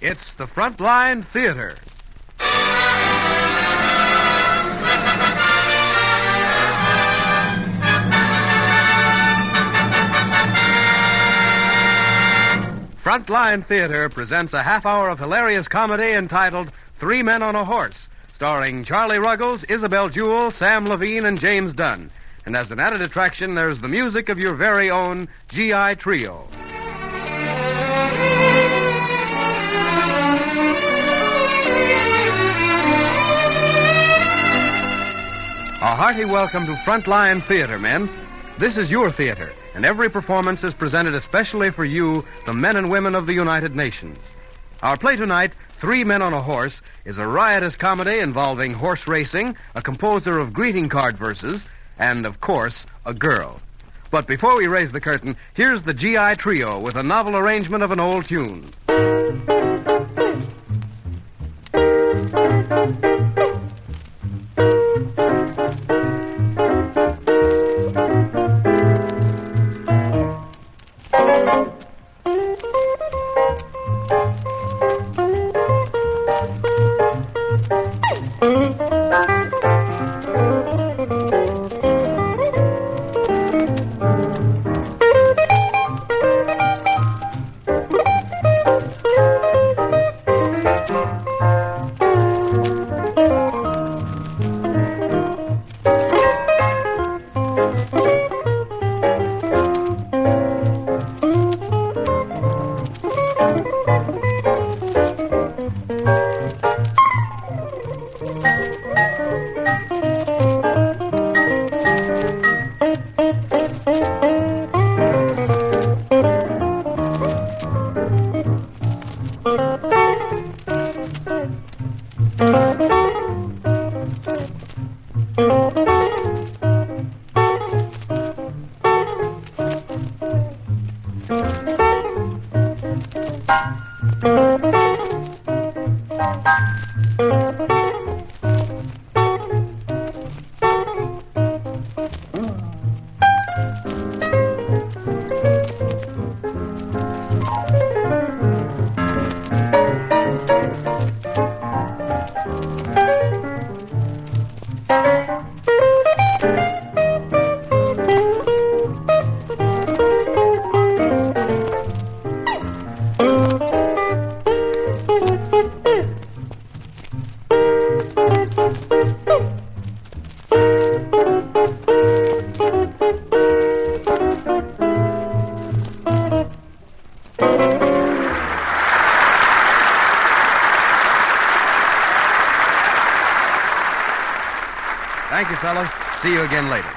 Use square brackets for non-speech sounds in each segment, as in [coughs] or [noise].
It's the Frontline Theater. Frontline Theater presents a half hour of hilarious comedy entitled Three Men on a Horse, starring Charlie Ruggles, Isabel Jewell, Sam Levene, and James Dunn. And as an added attraction, there's the music of your very own GI Trio. A hearty welcome to Frontline Theater, men. This is your theater, and every performance is presented especially for you, the men and women of the United Nations. Our play tonight, Three Men on a Horse, is a riotous comedy involving horse racing, a composer of greeting card verses, and, of course, a girl. But before we raise the curtain, here's the GI Trio with a novel arrangement of an old tune. See you again later.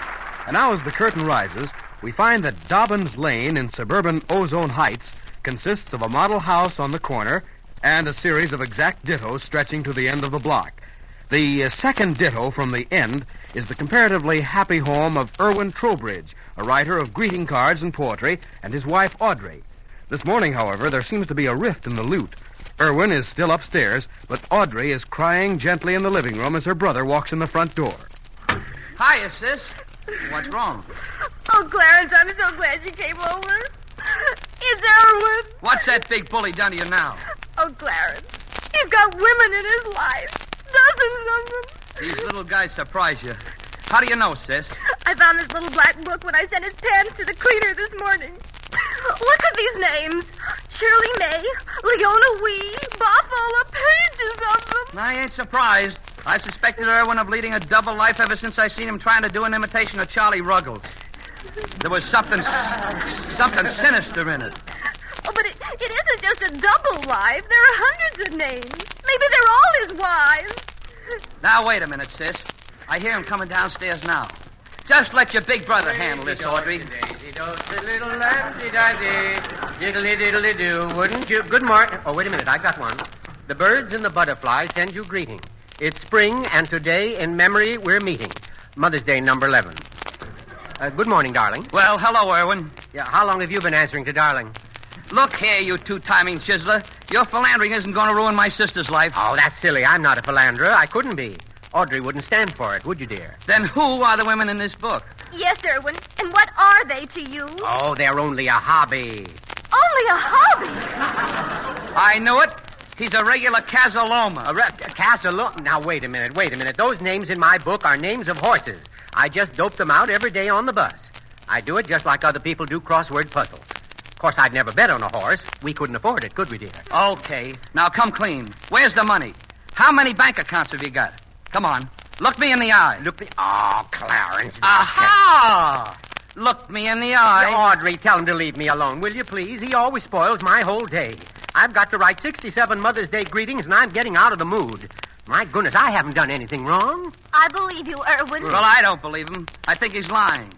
And now, as the curtain rises, we find that Dobbins Lane in suburban Ozone Heights consists of a model house on the corner and a series of exact dittos stretching to the end of the block. The uh, second ditto from the end is the comparatively happy home of Erwin Trowbridge, a writer of greeting cards and poetry, and his wife Audrey. This morning, however, there seems to be a rift in the lute. Erwin is still upstairs, but Audrey is crying gently in the living room as her brother walks in the front door. Hiya, sis. What's wrong? Oh, Clarence, I'm so glad you came over. It's Erwin. What's that big bully done to you now? Oh, Clarence, he's got women in his life. Dozens of them. These little guys surprise you. How do you know, sis? I found this little black book when I sent his pants to the cleaner this morning. Look at these names. Shirley May, Leona Wee, Buffalo, pages of them. I ain't surprised. I suspected Erwin of leading a double life ever since I seen him trying to do an imitation of Charlie Ruggles. There was something, something sinister in it. Oh, but it, it isn't just a double life. There are hundreds of names. Maybe they're all his wives. Now, wait a minute, sis. I hear him coming downstairs now. Just let your big brother handle this, Audrey. Daisy, don't little diddly diddly do, wouldn't you? Good morning. Oh, wait a minute, I got one. The birds and the butterflies send you greeting. It's spring, and today, in memory, we're meeting. Mother's Day, number 11. Uh, good morning, darling. Well, hello, Erwin. Yeah, how long have you been answering to darling? Look here, you two-timing chiseler. Your philandering isn't going to ruin my sister's life. Oh, that's silly. I'm not a philanderer. I couldn't be. Audrey wouldn't stand for it, would you, dear? Then who are the women in this book? Yes, Erwin. And what are they to you? Oh, they're only a hobby. Only a hobby. I knew it. He's a regular Casaloma. A re- Casaloma. Now, wait a minute, wait a minute. Those names in my book are names of horses. I just dope them out every day on the bus. I do it just like other people do crossword puzzles. Of course, I'd never bet on a horse. We couldn't afford it, could we, dear? Okay. Now come clean. Where's the money? How many bank accounts have you got? Come on. Look me in the eye. Look me. Oh, Clarence. Aha! Look me in the eye. Audrey, tell him to leave me alone, will you, please? He always spoils my whole day. I've got to write 67 Mother's Day greetings, and I'm getting out of the mood. My goodness, I haven't done anything wrong. I believe you, Erwin. Well, I don't believe him. I think he's lying.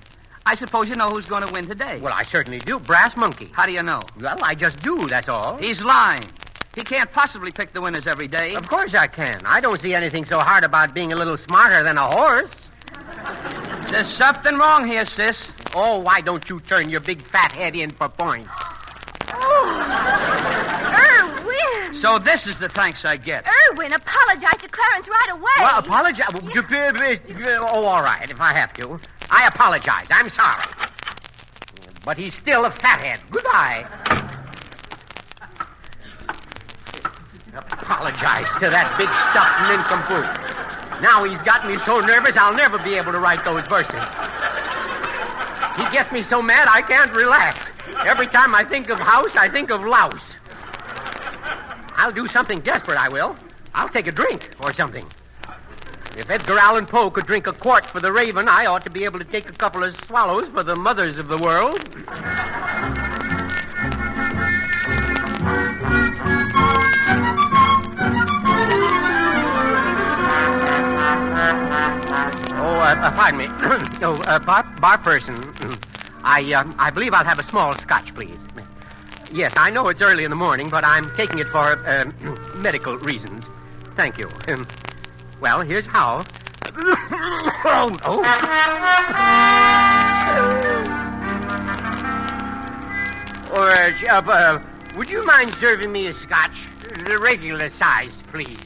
I suppose you know who's going to win today. Well, I certainly do. Brass monkey. How do you know? Well, I just do, that's all. He's lying. He can't possibly pick the winners every day. Of course I can. I don't see anything so hard about being a little smarter than a horse. There's something wrong here, sis. Oh, why don't you turn your big fat head in for points? [laughs] So this is the thanks I get. Erwin, apologize to Clarence right away. Well, apologize. Oh, all right, if I have to. I apologize. I'm sorry. But he's still a fathead. Goodbye. Apologize to that big stuffed nincompoop. Now he's got me so nervous I'll never be able to write those verses. He gets me so mad I can't relax. Every time I think of house, I think of louse. I'll do something desperate, I will. I'll take a drink or something. If Edgar Allan Poe could drink a quart for the raven, I ought to be able to take a couple of swallows for the mothers of the world. Oh, uh, uh, pardon me. [coughs] oh, uh, bar, bar person. [coughs] I, uh, I believe I'll have a small scotch, please. Yes, I know it's early in the morning, but I'm taking it for uh, [clears throat] medical reasons. Thank you. Um, well, here's how. [coughs] oh, oh. Or, uh, uh, would you mind serving me a scotch? The regular size, please.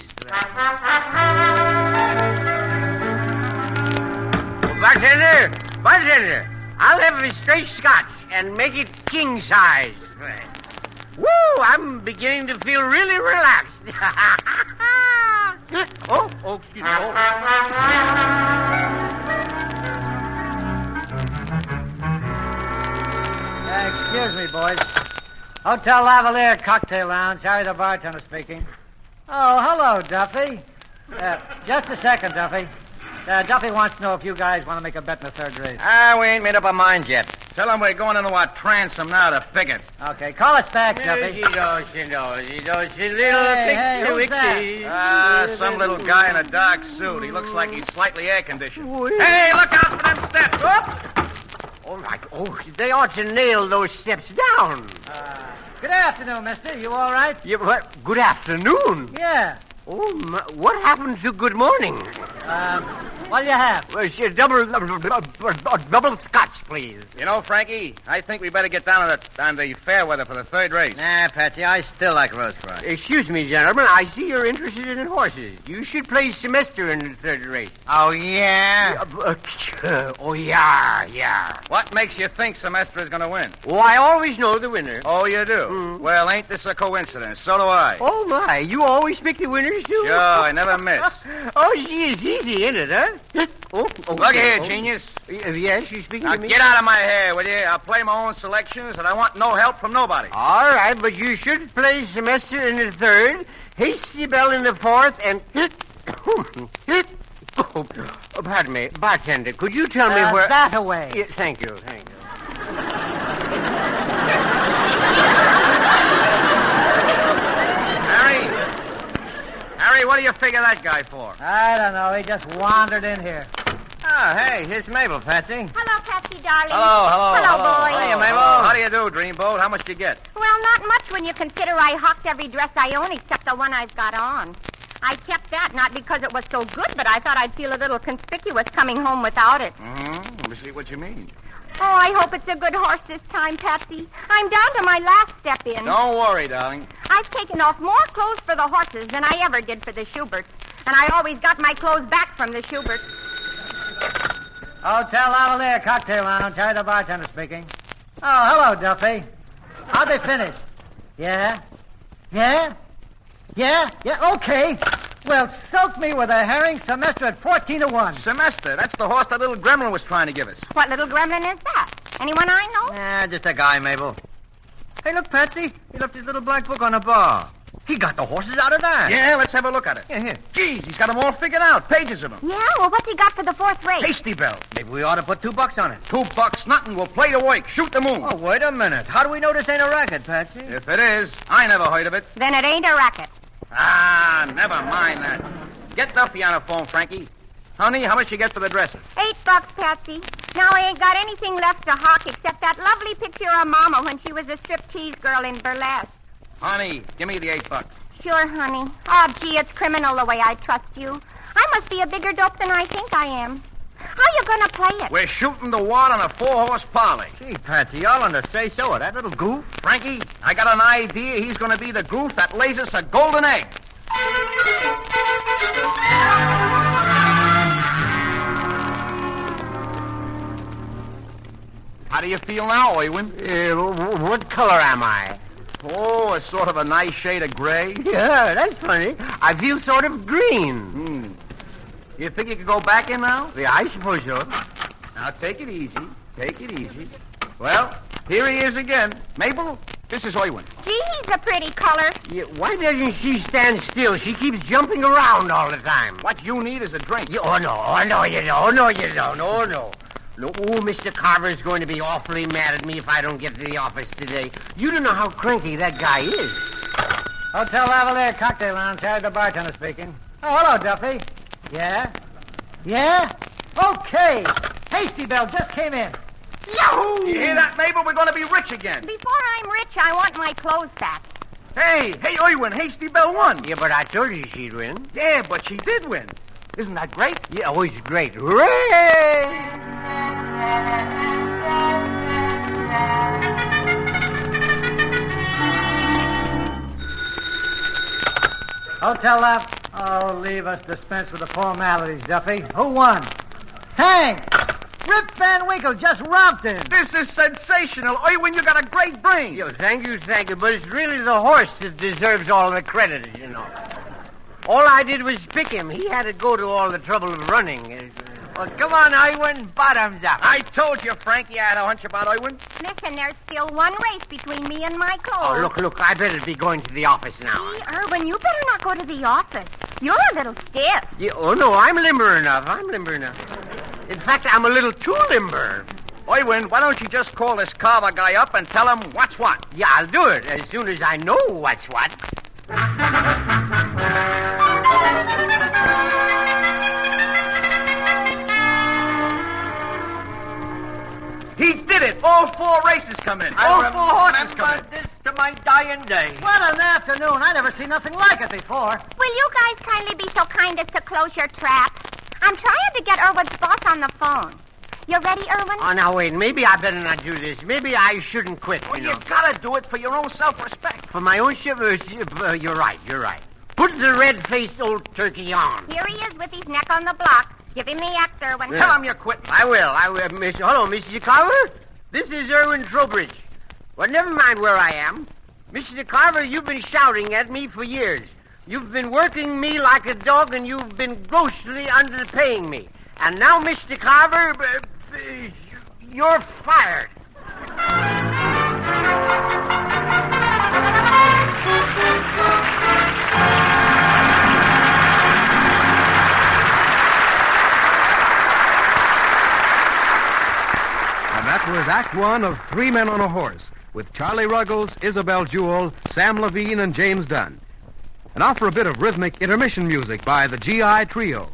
Bartender, bartender, I'll have a straight scotch and make it king size. Woo! I'm beginning to feel really relaxed. [laughs] oh, oh, excuse me. Uh, excuse me, boys. Hotel Lavalier Cocktail Lounge. Harry the bartender speaking. Oh, hello, Duffy. Uh, just a second, Duffy. Uh, Duffy wants to know if you guys want to make a bet in the third race. Ah, we ain't made up our minds yet. Tell him we're going into our transom now to figure. Okay, call us back, Duffy. Hey, hey, who's that? Ah, some little guy in a dark suit. He looks like he's slightly air conditioned. Hey, look out for them steps! Oh, my, oh, they ought to nail those steps down. Good afternoon, mister. You all right? Yeah, what? Good afternoon. Yeah. Oh, my, what happened to good morning? Um, what'll you have? Uh, sh- double, double, double scotch, please. You know, Frankie, I think we better get down on the, on the fair weather for the third race. Nah, Patsy, I still like roast fry. Excuse me, gentlemen. I see you're interested in horses. You should play semester in the third race. Oh, yeah? Uh, oh, yeah, yeah. What makes you think Semester is going to win? Oh, I always know the winner. Oh, you do? Well, ain't this a coincidence? So do I. Oh, my. You always pick the winners, too? Sure, I never miss. [laughs] oh, she is easy, isn't it, huh? Oh, oh, Look here, oh. genius. Yes, you speaking Now to me? get out of my hair, will you? I'll play my own selections, and I want no help from nobody. All right, but you should play semester in the third, hasty bell in the fourth, and. Oh, [coughs] pardon me, bartender. Could you tell me Uh, where? that away. Yeah, thank you, thank you. Harry? Harry, what do you figure that guy for? I don't know. He just wandered in here. Oh, hey, here's Mabel, Patsy. Hello, Patsy, darling. Hello, hello, Hello, hello. boy. Hiya, Mabel. How do you do, Dreamboat? How much do you get? Well, not much when you consider I hawked every dress I own except the one I've got on. I kept that not because it was so good, but I thought I'd feel a little conspicuous coming home without it. Mm-hmm. Let me see what you mean. Oh, I hope it's a good horse this time, Patsy. I'm down to my last step in. Don't worry, darling. I've taken off more clothes for the horses than I ever did for the Shuberts. And I always got my clothes back from the Shuberts. Oh, Hotel Lavalier Cocktail Lounge. Harry the bartender speaking. Oh, hello, Duffy. How'd they finish? Yeah? Yeah? Yeah, yeah, okay. Well, soak me with a herring semester at 14 to 1. Semester. That's the horse that little gremlin was trying to give us. What little gremlin is that? Anyone I know? Ah, just a guy, Mabel. Hey, look, Patsy. He left his little black book on the bar. He got the horses out of that. Yeah, let's have a look at it. Yeah, here. Geez, he's got them all figured out. Pages of them. Yeah, well, what's he got for the fourth race? Tasty Bell. Maybe we ought to put two bucks on it. Two bucks, nothing. We'll play to wake. Shoot the moon. Oh, wait a minute. How do we know this ain't a racket, Patsy? If it is, I never heard of it. Then it ain't a racket. Ah, never mind that. Get Duffy on the phone, Frankie. Honey, how much you get for the dresses? Eight bucks, Patsy. Now I ain't got anything left to hawk except that lovely picture of Mama when she was a striptease girl in burlesque. Honey, give me the eight bucks. Sure, honey. Oh, gee, it's criminal the way I trust you. I must be a bigger dope than I think I am. How you gonna play it? We're shooting the wad on a four-horse parlay. Gee, Patsy, y'all under say so of that little goof. Frankie, I got an idea. He's going to be the goof that lays us a golden egg. How do you feel now, Owen? Uh, what color am I? Oh, a sort of a nice shade of gray. Yeah, that's funny. I feel sort of green. Hmm. You think you could go back in now? Yeah, I suppose so. Now take it easy. Take it easy. Well, here he is again. Mabel, this is Owen. Gee, he's a pretty color. Yeah, why doesn't she stand still? She keeps jumping around all the time. What you need is a drink. You- oh, no. Oh, no, you don't. Oh, no, you don't. Oh, no. No, oh, Mr. Carver's going to be awfully mad at me if I don't get to the office today. You don't know how cranky that guy is. Hotel Lavalier Cocktail Lounge. Harry the bartender speaking. Oh, hello, Duffy. Yeah? Yeah? Okay. Hasty Bell just came in. Yahoo! You hear that, Mabel? We're going to be rich again. Before I'm rich, I want my clothes back. Hey, hey, Owen, Hasty Bell won. Yeah, but I told you she'd win. Yeah, but she did win. Isn't that great? Yeah, oh, it's great. Hooray! Hotel Lav. Oh, leave us dispense with the formalities, Duffy. Who won? Hank! Rip Van Winkle just romped him. This is sensational. Owen, you got a great brain. Yo, thank you, thank you. But it's really the horse that deserves all the credit, you know. All I did was pick him. He had to go to all the trouble of running. Well, come on, Iwan, bottoms up. I told you, Frankie, I had a hunch about Owen. Listen, there's still one race between me and my Oh, look, look, I better be going to the office now. Gee, Erwin, you better not go to the office. You're a little stiff. Yeah, oh, no, I'm limber enough. I'm limber enough. In fact, I'm a little too limber. Owen, why don't you just call this Carver guy up and tell him what's what? Yeah, I'll do it as soon as I know what's what. [laughs] He did it. All four races come in. All four horses come in. this to my dying day. What an afternoon. I never seen nothing like it before. Will you guys kindly be so kind as to close your traps? I'm trying to get Erwin's boss on the phone. You ready, Erwin? Oh, now, wait. Maybe I better not do this. Maybe I shouldn't quit, Well, you you know. gotta do it for your own self-respect. For my own shiver, uh, you're right, you're right. Put the red-faced old turkey on. Here he is with his neck on the block. Give him the axe, Erwin. Tell him you're quitting. I will. I will. Miss, hello, Mrs. Carver. This is Erwin Trowbridge. Well, never mind where I am. Mrs. Carver, you've been shouting at me for years. You've been working me like a dog, and you've been grossly underpaying me. And now, Mr. Carver, uh, uh, you're fired. Was Act One of Three Men on a Horse, with Charlie Ruggles, Isabel Jewell, Sam Levene, and James Dunn. And now for a bit of rhythmic intermission music by the GI Trio.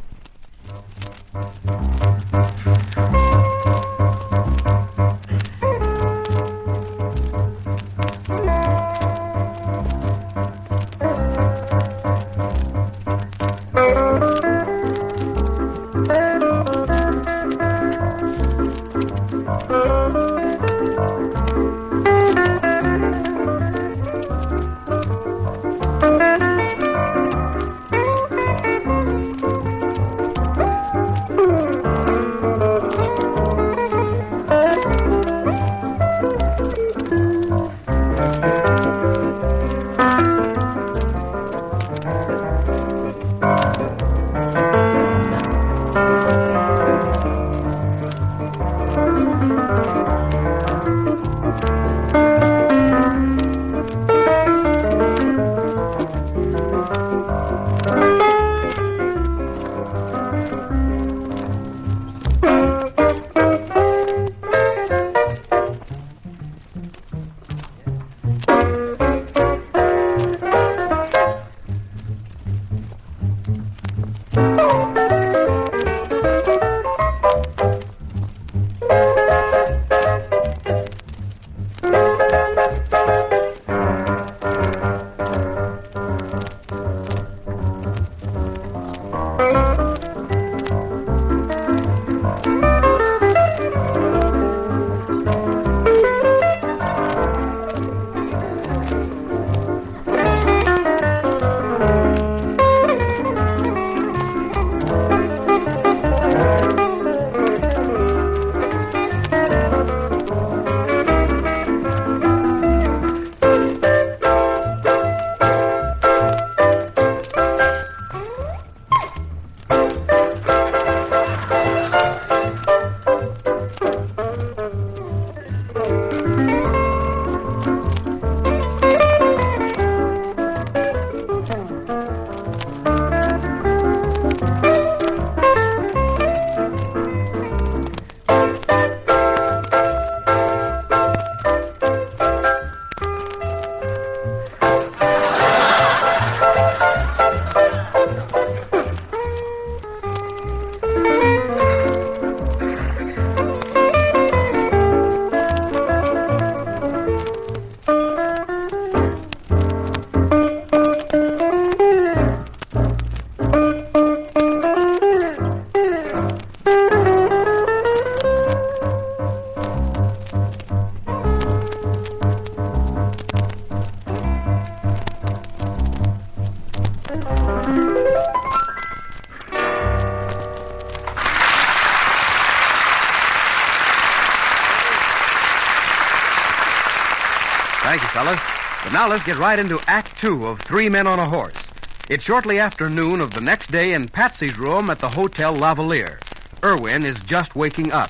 Now let's get right into Act Two of Three Men on a Horse. It's shortly after noon of the next day in Patsy's room at the Hotel Lavalier. Erwin is just waking up.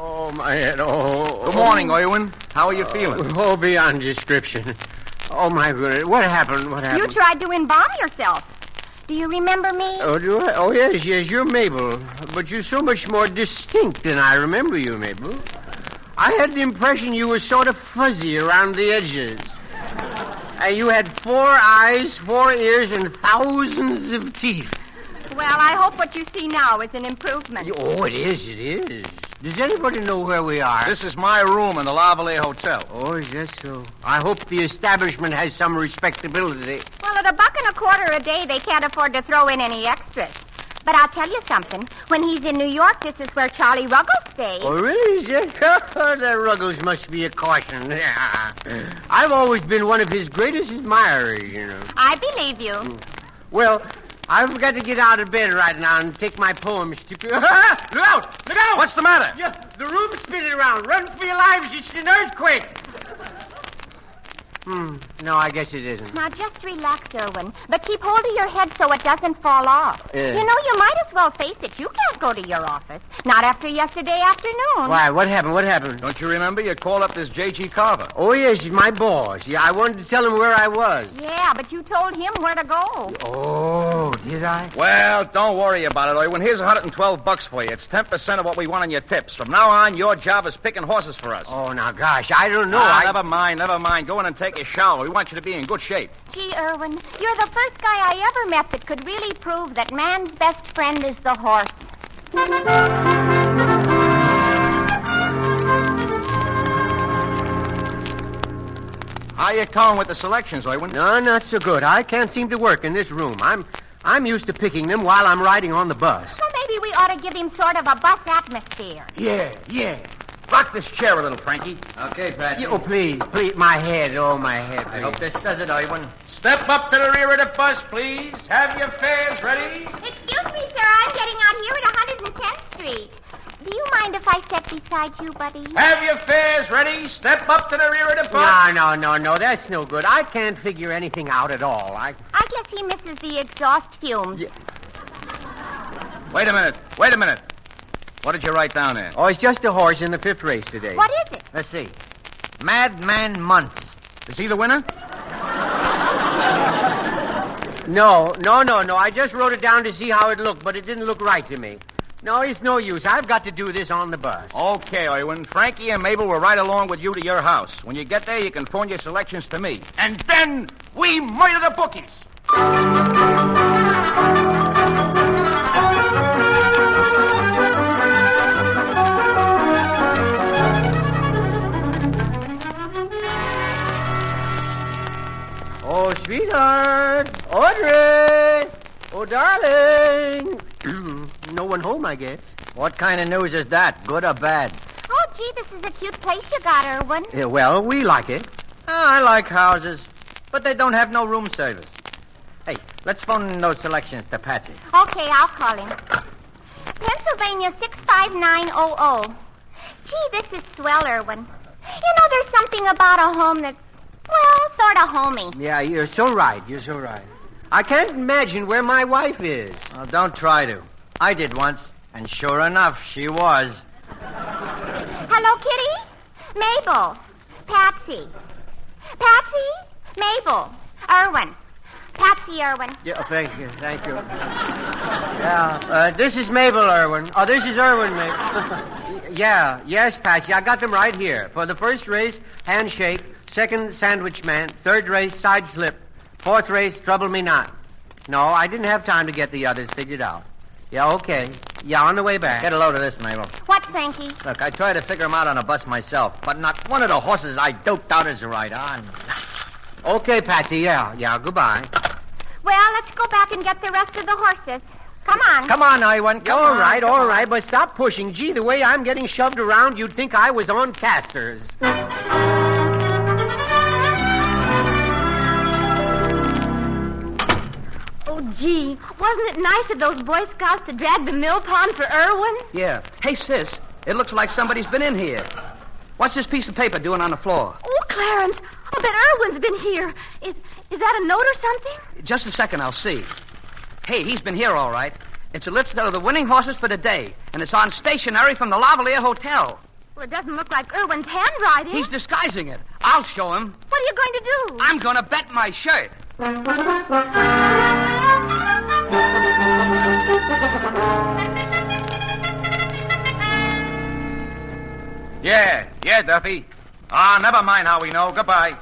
Oh, my head. Oh. Good morning, Erwin. How are you feeling? Oh, oh, beyond description. Oh, my goodness. What happened? What happened? You tried to embalm yourself. Do you remember me? Oh, do I? Oh, yes, yes, you're Mabel. But you're so much more distinct than I remember you, Mabel. I had the impression you were sort of fuzzy around the edges. And you had four eyes, four ears, and thousands of teeth. Well, I hope what you see now is an improvement. Oh, it is, it is. Does anybody know where we are? This is my room in the Lavalier Hotel. Oh, is that so? I hope the establishment has some respectability. Well, at a buck and a quarter a day, they can't afford to throw in any extras. But I'll tell you something. When he's in New York, this is where Charlie Ruggles stays. Oh, really? Is it? that Ruggles must be a caution. [laughs] I've always been one of his greatest admirers, you know. I believe you. Hmm. Well, I've got to get out of bed right now and take my poems [laughs] to... look out! Look out! What's the matter? Yeah, the room's spinning around. Run for your lives. It's an earthquake. Hmm. No, I guess it isn't. Now, just relax, Erwin. But keep hold of your head so it doesn't fall off. Yeah. You know, you might as well face it. You can't go to your office. Not after yesterday afternoon. Why? What happened? What happened? Don't you remember you called up this J.G. Carver? Oh, yes, he's my boss. Yeah, I wanted to tell him where I was. Yeah, but you told him where to go. Oh, did I? Well, don't worry about it, Erwin. Here's 112 bucks for you. It's 10% of what we want on your tips. From now on, your job is picking horses for us. Oh, now, gosh, I don't know. Ah, I... never mind, never mind. Go in and take a shower. We want you to be in good shape. Gee, Erwin, you're the first guy I ever met that could really prove that man's best friend is the horse. How you going with the selections, Erwin? No, not so good. I can't seem to work in this room. I'm I'm used to picking them while I'm riding on the bus. Well, maybe we ought to give him sort of a bus atmosphere. Yeah, yeah. Rock this chair a little, Frankie. Okay, Pat. Oh, please, please, my head. Oh, my head. I hope this does it, Erwin. Step up to the rear of the bus, please. Have your fares ready. Excuse me, sir. I'm getting out here at 110th Street. Do you mind if I step beside you, buddy? Have your fares ready. Step up to the rear of the bus. No, no, no, no. That's no good. I can't figure anything out at all. I. I guess he misses the exhaust fumes. Wait a minute. Wait a minute. What did you write down there? Oh, it's just a horse in the fifth race today. What is it? Let's see. Madman Months. Is he the winner? [laughs] No, no, no, no. I just wrote it down to see how it looked, but it didn't look right to me. No, it's no use. I've got to do this on the bus. Okay, Erwin. Frankie and Mabel will ride along with you to your house. When you get there, you can phone your selections to me. And then we murder the bookies. Sweetheart. Audrey. Oh, darling. [clears throat] no one home, I guess. What kind of news is that? Good or bad? Oh, gee, this is a cute place you got, Erwin. Yeah, well, we like it. Ah, I like houses, but they don't have no room service. Hey, let's phone in those selections to Patsy. Okay, I'll call him. Pennsylvania 65900. Gee, this is swell, Erwin. You know, there's something about a home that's, well, sort of homey. Yeah, you're so right. You're so right. I can't imagine where my wife is. Well, don't try to. I did once, and sure enough, she was. Hello, Kitty? Mabel. Patsy. Patsy? Mabel. Erwin. Patsy Erwin. Yeah, thank you, thank you. Yeah, uh, this is Mabel Erwin. Oh, this is Erwin, Mabel. [laughs] yeah, yes, Patsy, I got them right here. For the first race, handshake. Second, sandwich man. Third race, side slip. Fourth race, trouble me not. No, I didn't have time to get the others figured out. Yeah, okay. Yeah, on the way back. Get a load of this, Mabel. What, Frankie? Look, I tried to figure them out on a bus myself, but not one of the horses I doped out is right on. Okay, Patsy, yeah, yeah, goodbye. Well, let's go back and get the rest of the horses. Come on. Come on, Erwin. Come all on, right, come all on. right, but stop pushing. Gee, the way I'm getting shoved around, you'd think I was on casters. Gee, wasn't it nice of those Boy Scouts to drag the mill pond for Erwin? Yeah. Hey, sis, it looks like somebody's been in here. What's this piece of paper doing on the floor? Oh, Clarence. I'll bet Erwin's been here. Is is that a note or something? Just a second, I'll see. Hey, he's been here all right. It's a list of the winning horses for today, and it's on stationery from the Lavalier Hotel. Well, it doesn't look like Erwin's handwriting. He's disguising it. I'll show him. What are you going to do? I'm going to bet my shirt. Yeah, yeah, Duffy. Ah, never mind how we know. Goodbye.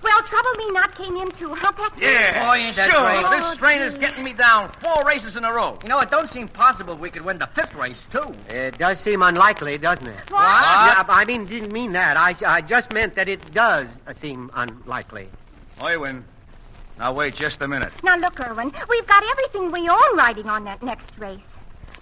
Well, trouble me not came in too, huh, Patsy? Yeah. Boy, ain't that sure. great. This strain is getting me down. Four races in a row. You know, it don't seem possible we could win the fifth race, too. It does seem unlikely, doesn't it? What? Yeah, I mean, didn't mean that. I, I just meant that it does seem unlikely. Oywin. Now wait just a minute. Now, look, Erwin, we've got everything we own riding on that next race.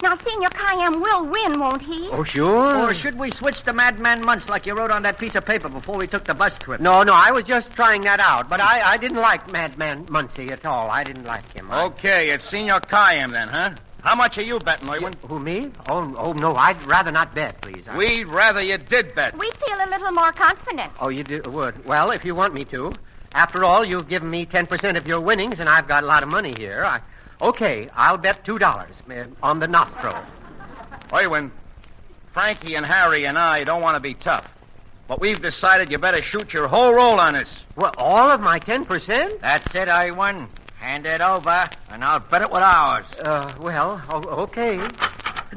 Now, Senior Cayenne will win, won't he? Oh, sure. Or should we switch to Madman Munch like you wrote on that piece of paper before we took the bus trip? No, no, I was just trying that out. But I, I didn't like Madman Muncie at all. I didn't like him. I- Okay, it's Senor Kayam then, huh? How much are you betting, Oywin? Who, me? Oh, oh, no, I'd rather not bet, please. I- We'd rather you did bet. We feel a little more confident. Oh, you do, would. Well, if you want me to. After all, you've given me 10% of your winnings, and I've got a lot of money here. I, okay, I'll bet $2 uh, on the Nostro. Oywin, Frankie and Harry and I don't want to be tough. But we've decided you better shoot your whole roll on us. Well, all of my 10%? That's it, Erwin. Hand it over, and I'll bet it with ours. Uh, well, okay.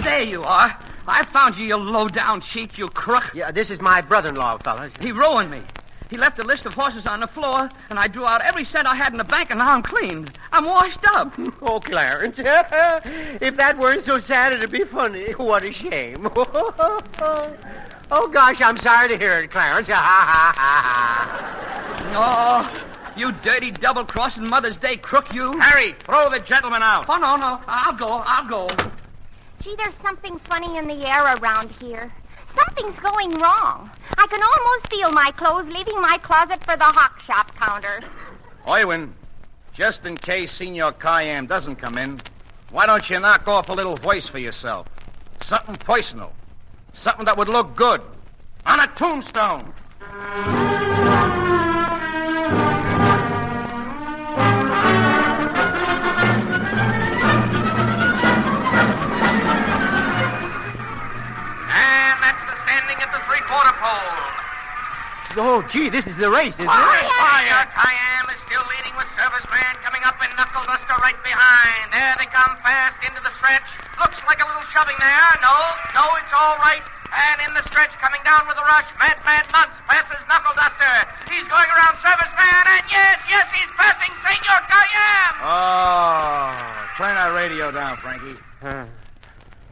There you are. I found you, you low-down cheat, you crook. Yeah, this is my brother-in-law, fellas. He ruined me. He left a list of horses on the floor, and I drew out every cent I had in the bank, and now I'm clean. I'm washed up. [laughs] Oh, Clarence. [laughs] if that weren't so sad, it'd be funny. What a shame. [laughs] oh, gosh, I'm sorry to hear it, Clarence. Oh, you dirty double-crossing Mother's Day crook, you. Harry, throw the gentleman out. Oh, no, no. I'll go. I'll go. Gee, there's something funny in the air around here. Something's going wrong. I can almost feel my clothes leaving my closet for the hawk shop counter. Oywin, just in case Senor Kayam doesn't come in, why don't you knock off a little voice for yourself? Something personal. Something that would look good. On a tombstone. Oh, gee, this is the race, isn't it? Fire! Cayenne is still leading with Service Man coming up and Knuckle Duster right behind. There they come fast into the stretch. Looks like a little shoving there. No, no, it's all right. And in the stretch, coming down with a rush, Mad Mad Munts passes Knuckle Duster. He's going around Service Man, and yes, yes, he's passing Senor Cayenne. Oh, turn that radio down, Frankie. Uh,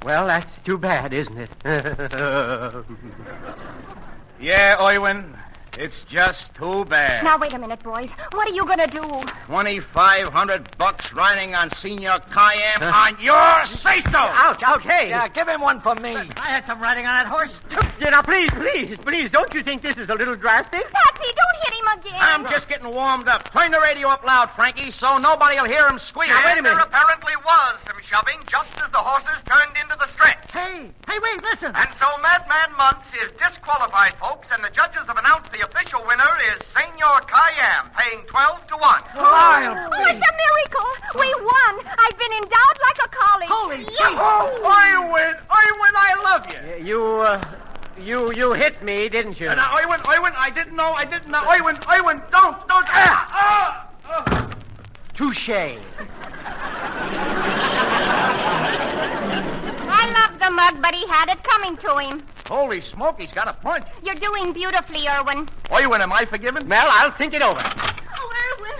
well, that's too bad, isn't it? [laughs] Yeah, Oywin, it's just too bad. Now, wait a minute, boys. What are you going to do? Twenty-five hundred bucks riding on Senor Kayam [laughs] on your say-so. ouch, ouch, hey. Yeah, give him one for me. I had some riding on that horse. Yeah, now, please, please, please, don't you think this is a little drastic? Patsy, don't hit him again. I'm just getting warmed up. Turn the radio up loud, Frankie, so nobody will hear him squeal. Now, wait a minute. apparently was some shoving just as the horses turned into the stretch. Hey, hey, wait, listen. And so Madman Munts is disqualified, folks, and the judges have announced the official winner is Senor Cayam, paying 12 to 1. Lyle, Oh, it's a miracle. We won. I've been endowed like a college. Holy Yahoo! I win! I win! I love you! You, uh, you, you hit me, didn't you? Now, I win! I win! I didn't know! I didn't know! I win! I win! Don't! Don't! Ah! Ah! ah. Touche. I love the mug, but he had it coming to him. Holy smoke, he's got a punch. You're doing beautifully, Erwin. Oywin, am I forgiven? Well, I'll think it over. Oh, Erwin,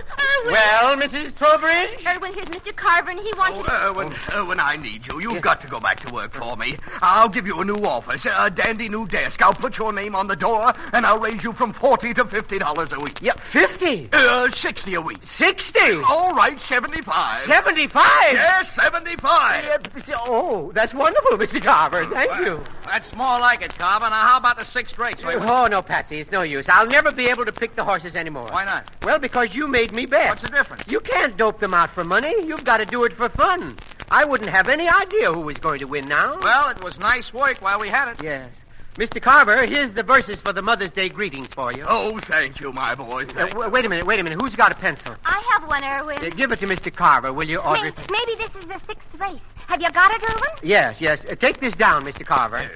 Erwin. Well, Mrs. Trowbridge? Erwin, here's Mr. Carver, and he wants you to... Erwin, Erwin, I need you. You've got to go back to work for me. I'll give you a new office, a dandy new desk. I'll put your name on the door, and I'll raise you from forty to fifty dollars a week. Yeah, 50. Uh, sixty a week. 60. All right, seventy-five. 75. Yes, seventy-five. Yeah, Oh, that's wonderful, Mr. Carver. Thank you. That's more like it, Carver. Now, how about the sixth race? Oh, no, Patsy, it's no use. I'll never be able to pick the horses anymore. Why not? Well, because you made me bet. What's the difference? You can't dope them out for money. You've got to do it for fun. I wouldn't have any idea who was going to win now. Well, it was nice work while we had it. Yes. Mr. Carver, here's the verses for the Mother's Day greetings for you. Oh, thank you, my boy. Uh, w- wait a minute, wait a minute. Who's got a pencil? I have one, Erwin. Uh, give it to Mr. Carver, will you, Audrey? May- maybe this is the sixth race. Have you got it, Erwin? Yes, yes. Uh, take this down, Mr. Carver.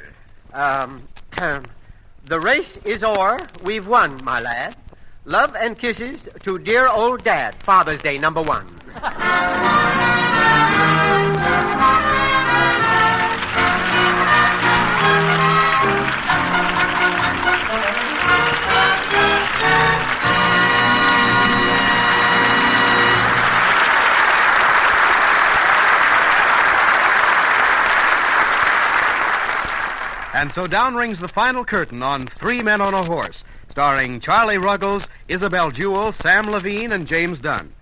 Um, [clears throat] the race is o'er. We've won, my lad. Love and kisses to dear old Dad. Father's Day number one. And so down rings the final curtain on Three Men on a Horse, starring Charlie Ruggles, Isabel Jewell, Sam Levene, and James Dunn.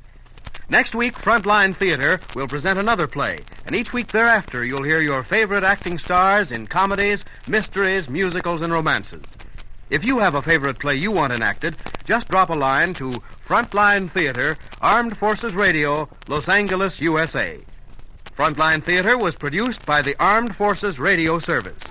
Next week, Frontline Theater will present another play, and each week thereafter, you'll hear your favorite acting stars in comedies, mysteries, musicals, and romances. If you have a favorite play you want enacted, just drop a line to Frontline Theater, Armed Forces Radio, Los Angeles, USA. Frontline Theater was produced by the Armed Forces Radio Service.